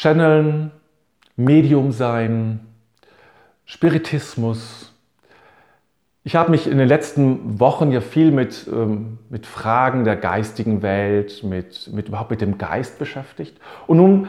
Channeln, Medium sein, Spiritismus. Ich habe mich in den letzten Wochen ja viel mit, ähm, mit Fragen der geistigen Welt, mit, mit überhaupt mit dem Geist beschäftigt. Und nun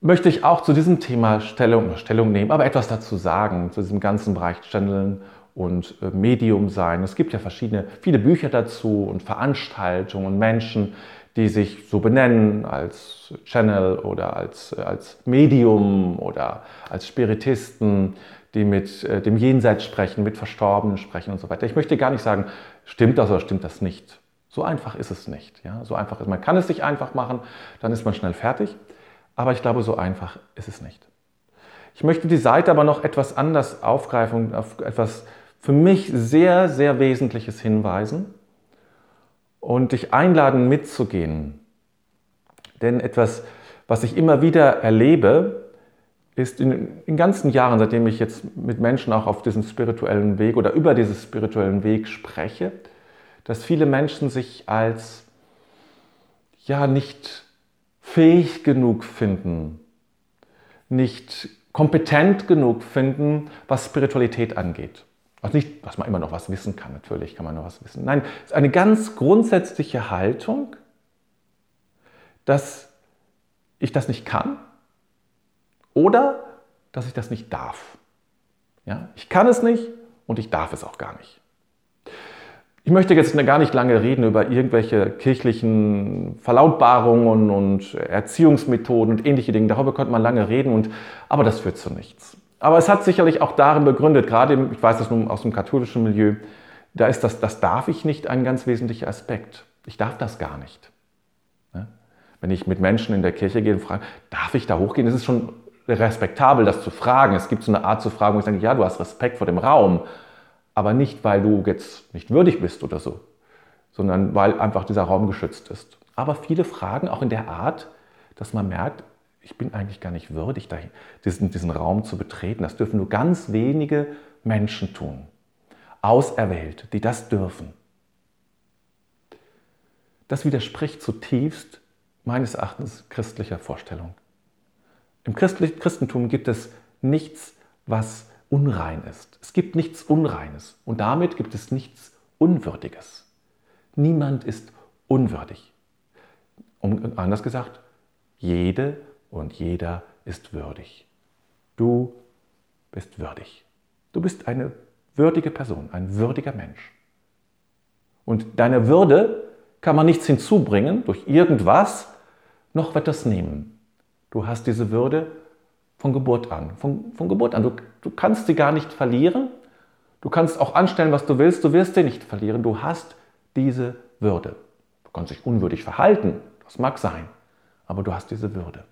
möchte ich auch zu diesem Thema Stellung, Stellung nehmen, aber etwas dazu sagen, zu diesem ganzen Bereich Channeln und äh, Medium sein. Es gibt ja verschiedene, viele Bücher dazu und Veranstaltungen und Menschen, die sich so benennen als Channel oder als, als Medium oder als Spiritisten, die mit äh, dem Jenseits sprechen, mit Verstorbenen sprechen und so weiter. Ich möchte gar nicht sagen, stimmt das oder stimmt das nicht. So einfach ist es nicht. Ja? So einfach ist, man kann es sich einfach machen, dann ist man schnell fertig. Aber ich glaube, so einfach ist es nicht. Ich möchte die Seite aber noch etwas anders aufgreifen auf etwas für mich sehr, sehr Wesentliches hinweisen und dich einladen, mitzugehen. Denn etwas, was ich immer wieder erlebe, ist in den ganzen Jahren, seitdem ich jetzt mit Menschen auch auf diesem spirituellen Weg oder über diesen spirituellen Weg spreche, dass viele Menschen sich als ja nicht fähig genug finden, nicht kompetent genug finden, was Spiritualität angeht. Also nicht, dass man immer noch was wissen kann, natürlich kann man noch was wissen. Nein, es ist eine ganz grundsätzliche Haltung, dass ich das nicht kann oder dass ich das nicht darf. Ja? Ich kann es nicht und ich darf es auch gar nicht. Ich möchte jetzt gar nicht lange reden über irgendwelche kirchlichen Verlautbarungen und Erziehungsmethoden und ähnliche Dinge. Darüber könnte man lange reden, und, aber das führt zu nichts. Aber es hat sicherlich auch darin begründet, gerade ich weiß das nun aus dem katholischen Milieu, da ist das, das darf ich nicht ein ganz wesentlicher Aspekt. Ich darf das gar nicht. Wenn ich mit Menschen in der Kirche gehe und frage, darf ich da hochgehen? Es ist schon respektabel, das zu fragen. Es gibt so eine Art zu fragen, wo ich sage, ja, du hast Respekt vor dem Raum, aber nicht, weil du jetzt nicht würdig bist oder so, sondern weil einfach dieser Raum geschützt ist. Aber viele fragen auch in der Art, dass man merkt, ich bin eigentlich gar nicht würdig, diesen, diesen Raum zu betreten. Das dürfen nur ganz wenige Menschen tun. Auserwählt, die das dürfen. Das widerspricht zutiefst meines Erachtens christlicher Vorstellung. Im Christentum gibt es nichts, was unrein ist. Es gibt nichts Unreines und damit gibt es nichts Unwürdiges. Niemand ist unwürdig. Um, anders gesagt, jede und jeder ist würdig. Du bist würdig. Du bist eine würdige Person, ein würdiger Mensch. Und deiner Würde kann man nichts hinzubringen durch irgendwas, noch etwas nehmen. Du hast diese Würde von Geburt an. Von, von Geburt an. Du, du kannst sie gar nicht verlieren. Du kannst auch anstellen, was du willst. Du wirst sie nicht verlieren. Du hast diese Würde. Du kannst dich unwürdig verhalten. Das mag sein. Aber du hast diese Würde.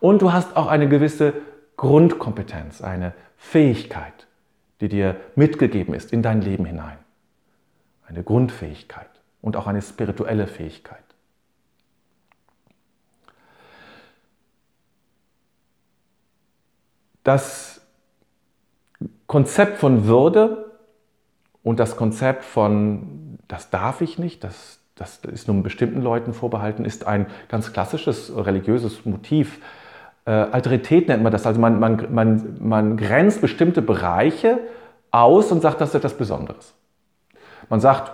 Und du hast auch eine gewisse Grundkompetenz, eine Fähigkeit, die dir mitgegeben ist in dein Leben hinein. Eine Grundfähigkeit und auch eine spirituelle Fähigkeit. Das Konzept von Würde und das Konzept von, das darf ich nicht, das, das ist nur bestimmten Leuten vorbehalten, ist ein ganz klassisches religiöses Motiv äh, Alterität nennt man das. Also man, man, man, man grenzt bestimmte Bereiche aus und sagt, das ist etwas Besonderes. Man sagt,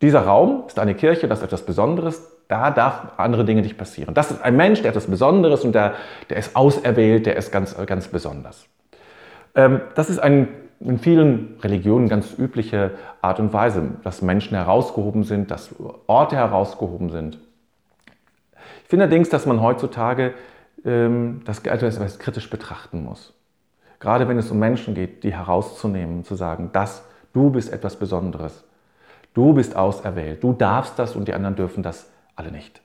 dieser Raum ist eine Kirche, das ist etwas Besonderes, da darf andere Dinge nicht passieren. Das ist ein Mensch, der etwas Besonderes und der, der ist auserwählt, der ist ganz, ganz besonders. Ähm, das ist ein, in vielen Religionen ganz übliche Art und Weise, dass Menschen herausgehoben sind, dass Orte herausgehoben sind. Ich finde allerdings, dass man heutzutage ähm, das etwas kritisch betrachten muss. Gerade wenn es um Menschen geht, die herauszunehmen, zu sagen, dass du bist etwas Besonderes. Du bist auserwählt. Du darfst das und die anderen dürfen das alle nicht.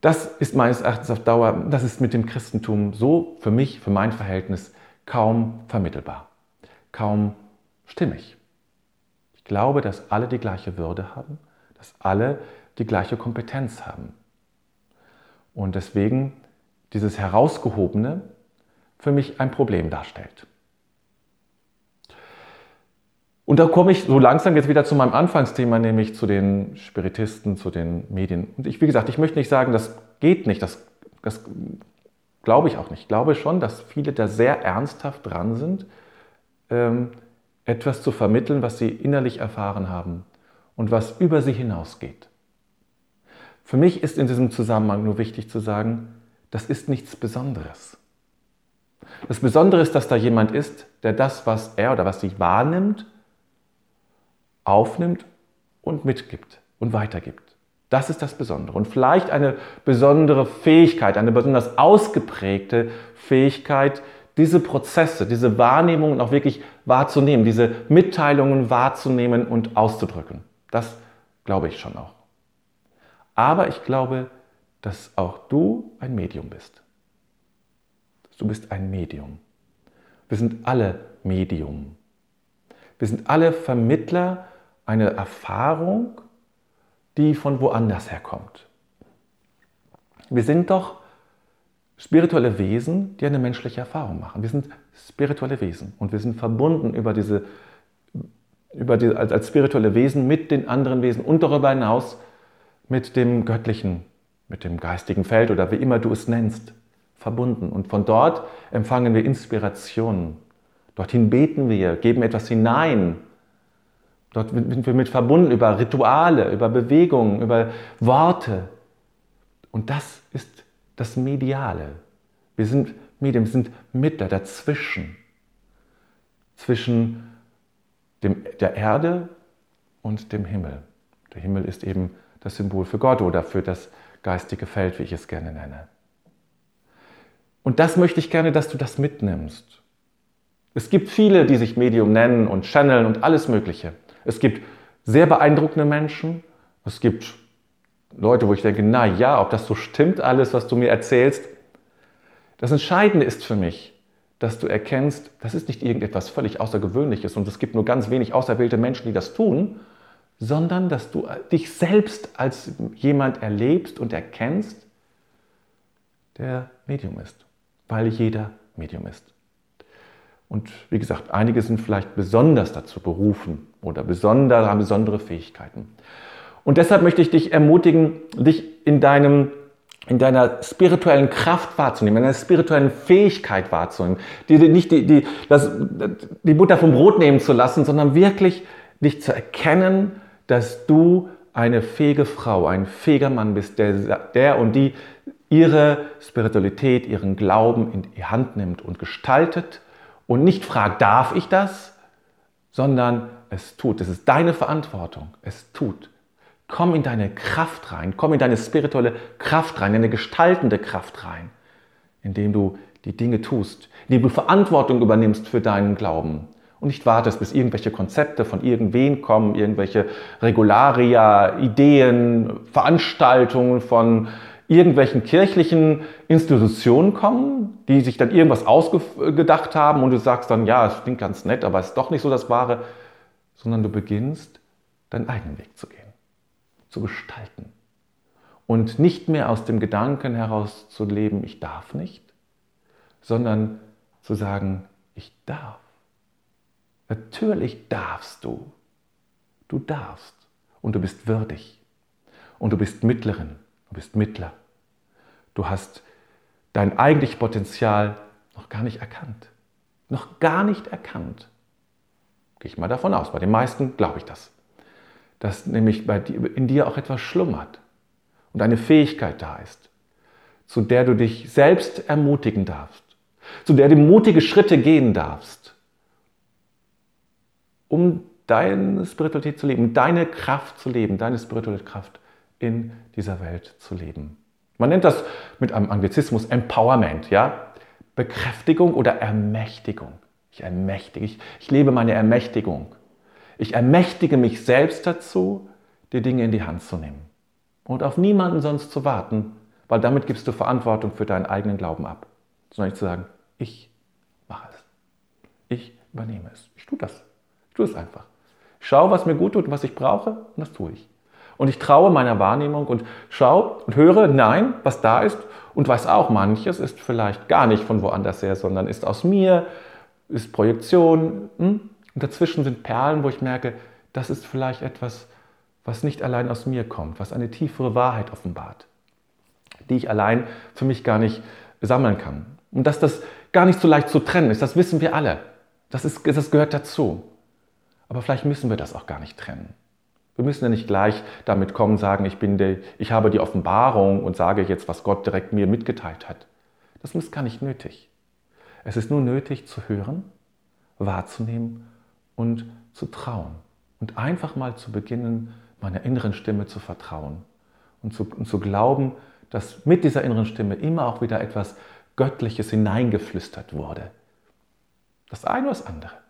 Das ist meines Erachtens auf Dauer, das ist mit dem Christentum so für mich, für mein Verhältnis kaum vermittelbar, kaum stimmig. Ich glaube, dass alle die gleiche Würde haben, dass alle die gleiche Kompetenz haben. Und deswegen dieses Herausgehobene für mich ein Problem darstellt. Und da komme ich so langsam jetzt wieder zu meinem Anfangsthema, nämlich zu den Spiritisten, zu den Medien. Und ich, wie gesagt, ich möchte nicht sagen, das geht nicht, das das glaube ich auch nicht. Ich glaube schon, dass viele da sehr ernsthaft dran sind, ähm, etwas zu vermitteln, was sie innerlich erfahren haben und was über sie hinausgeht. Für mich ist in diesem Zusammenhang nur wichtig zu sagen, das ist nichts Besonderes. Das Besondere ist, dass da jemand ist, der das, was er oder was sie wahrnimmt, aufnimmt und mitgibt und weitergibt. Das ist das Besondere. Und vielleicht eine besondere Fähigkeit, eine besonders ausgeprägte Fähigkeit, diese Prozesse, diese Wahrnehmungen auch wirklich wahrzunehmen, diese Mitteilungen wahrzunehmen und auszudrücken. Das glaube ich schon auch. Aber ich glaube, dass auch du ein Medium bist. Du bist ein Medium. Wir sind alle Medium. Wir sind alle Vermittler einer Erfahrung, die von woanders herkommt. Wir sind doch spirituelle Wesen, die eine menschliche Erfahrung machen. Wir sind spirituelle Wesen und wir sind verbunden über diese, über die, als, als spirituelle Wesen mit den anderen Wesen und darüber hinaus mit dem göttlichen, mit dem geistigen Feld oder wie immer du es nennst, verbunden. Und von dort empfangen wir Inspirationen. Dorthin beten wir, geben etwas hinein Dort sind wir mit verbunden über Rituale, über Bewegungen, über Worte. Und das ist das Mediale. Wir sind Medien, wir sind Mittler dazwischen. Zwischen dem, der Erde und dem Himmel. Der Himmel ist eben das Symbol für Gott oder für das geistige Feld, wie ich es gerne nenne. Und das möchte ich gerne, dass du das mitnimmst. Es gibt viele, die sich Medium nennen und channeln und alles Mögliche. Es gibt sehr beeindruckende Menschen. Es gibt Leute, wo ich denke, na ja, ob das so stimmt alles, was du mir erzählst. Das Entscheidende ist für mich, dass du erkennst, das ist nicht irgendetwas völlig Außergewöhnliches und es gibt nur ganz wenig auserwählte Menschen, die das tun, sondern dass du dich selbst als jemand erlebst und erkennst, der Medium ist, weil jeder Medium ist. Und wie gesagt, einige sind vielleicht besonders dazu berufen oder besonder, haben besondere Fähigkeiten. Und deshalb möchte ich dich ermutigen, dich in, deinem, in deiner spirituellen Kraft wahrzunehmen, in deiner spirituellen Fähigkeit wahrzunehmen, die, nicht die, die, das, die Butter vom Brot nehmen zu lassen, sondern wirklich dich zu erkennen, dass du eine fähige Frau, ein fähiger Mann bist, der, der und die ihre Spiritualität, ihren Glauben in die Hand nimmt und gestaltet und nicht fragt, darf ich das, sondern es tut. Es ist deine Verantwortung. Es tut. Komm in deine Kraft rein, komm in deine spirituelle Kraft rein, in eine gestaltende Kraft rein, indem du die Dinge tust, indem du Verantwortung übernimmst für deinen Glauben und nicht wartest, bis irgendwelche Konzepte von irgendwen kommen, irgendwelche Regularia, Ideen, Veranstaltungen von irgendwelchen kirchlichen Institutionen kommen, die sich dann irgendwas ausgedacht haben und du sagst dann, ja, es klingt ganz nett, aber es ist doch nicht so das Wahre, sondern du beginnst, deinen eigenen Weg zu gehen, zu gestalten und nicht mehr aus dem Gedanken heraus zu leben, ich darf nicht, sondern zu sagen, ich darf. Natürlich darfst du. Du darfst und du bist würdig und du bist Mittlerin Du bist Mittler. Du hast dein eigentliches Potenzial noch gar nicht erkannt. Noch gar nicht erkannt. Gehe ich mal davon aus. Bei den meisten glaube ich das. Dass nämlich dir, in dir auch etwas schlummert und eine Fähigkeit da ist, zu der du dich selbst ermutigen darfst, zu der du mutige Schritte gehen darfst, um deine Spiritualität zu leben, deine Kraft zu leben, deine spirituelle Kraft in dieser Welt zu leben. Man nennt das mit einem Anglizismus Empowerment, ja? Bekräftigung oder Ermächtigung. Ich ermächtige, ich, ich lebe meine Ermächtigung. Ich ermächtige mich selbst dazu, die Dinge in die Hand zu nehmen und auf niemanden sonst zu warten, weil damit gibst du Verantwortung für deinen eigenen Glauben ab. Sondern nicht zu sagen, ich mache es. Ich übernehme es. Ich tue das. Tue es einfach. Ich schaue, was mir gut tut und was ich brauche und das tue ich. Und ich traue meiner Wahrnehmung und schaue und höre, nein, was da ist und weiß auch, manches ist vielleicht gar nicht von woanders her, sondern ist aus mir, ist Projektion. Hm? Und dazwischen sind Perlen, wo ich merke, das ist vielleicht etwas, was nicht allein aus mir kommt, was eine tiefere Wahrheit offenbart. die ich allein für mich gar nicht sammeln kann. Und dass das gar nicht so leicht zu trennen ist, das wissen wir alle. Das, ist, das gehört dazu. Aber vielleicht müssen wir das auch gar nicht trennen. Wir müssen ja nicht gleich damit kommen, sagen, ich, bin der, ich habe die Offenbarung und sage jetzt, was Gott direkt mir mitgeteilt hat. Das ist gar nicht nötig. Es ist nur nötig zu hören, wahrzunehmen und zu trauen. Und einfach mal zu beginnen, meiner inneren Stimme zu vertrauen und zu, und zu glauben, dass mit dieser inneren Stimme immer auch wieder etwas Göttliches hineingeflüstert wurde. Das eine oder das andere.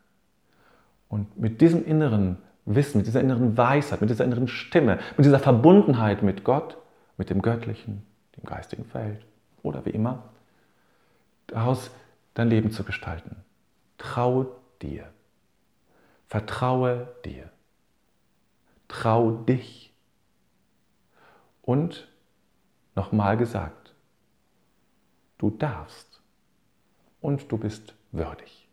Und mit diesem inneren Wissen, mit dieser inneren Weisheit, mit dieser inneren Stimme, mit dieser Verbundenheit mit Gott, mit dem Göttlichen, dem geistigen Feld oder wie immer, daraus dein Leben zu gestalten. Traue dir. Vertraue dir. Trau dich. Und nochmal gesagt, du darfst und du bist würdig.